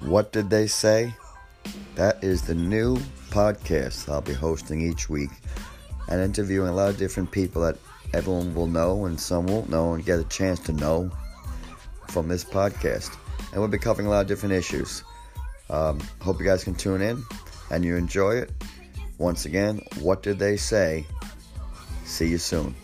What Did They Say? That is the new podcast I'll be hosting each week and interviewing a lot of different people that everyone will know and some won't know and get a chance to know from this podcast. And we'll be covering a lot of different issues. Um, hope you guys can tune in and you enjoy it. Once again, what did they say? See you soon.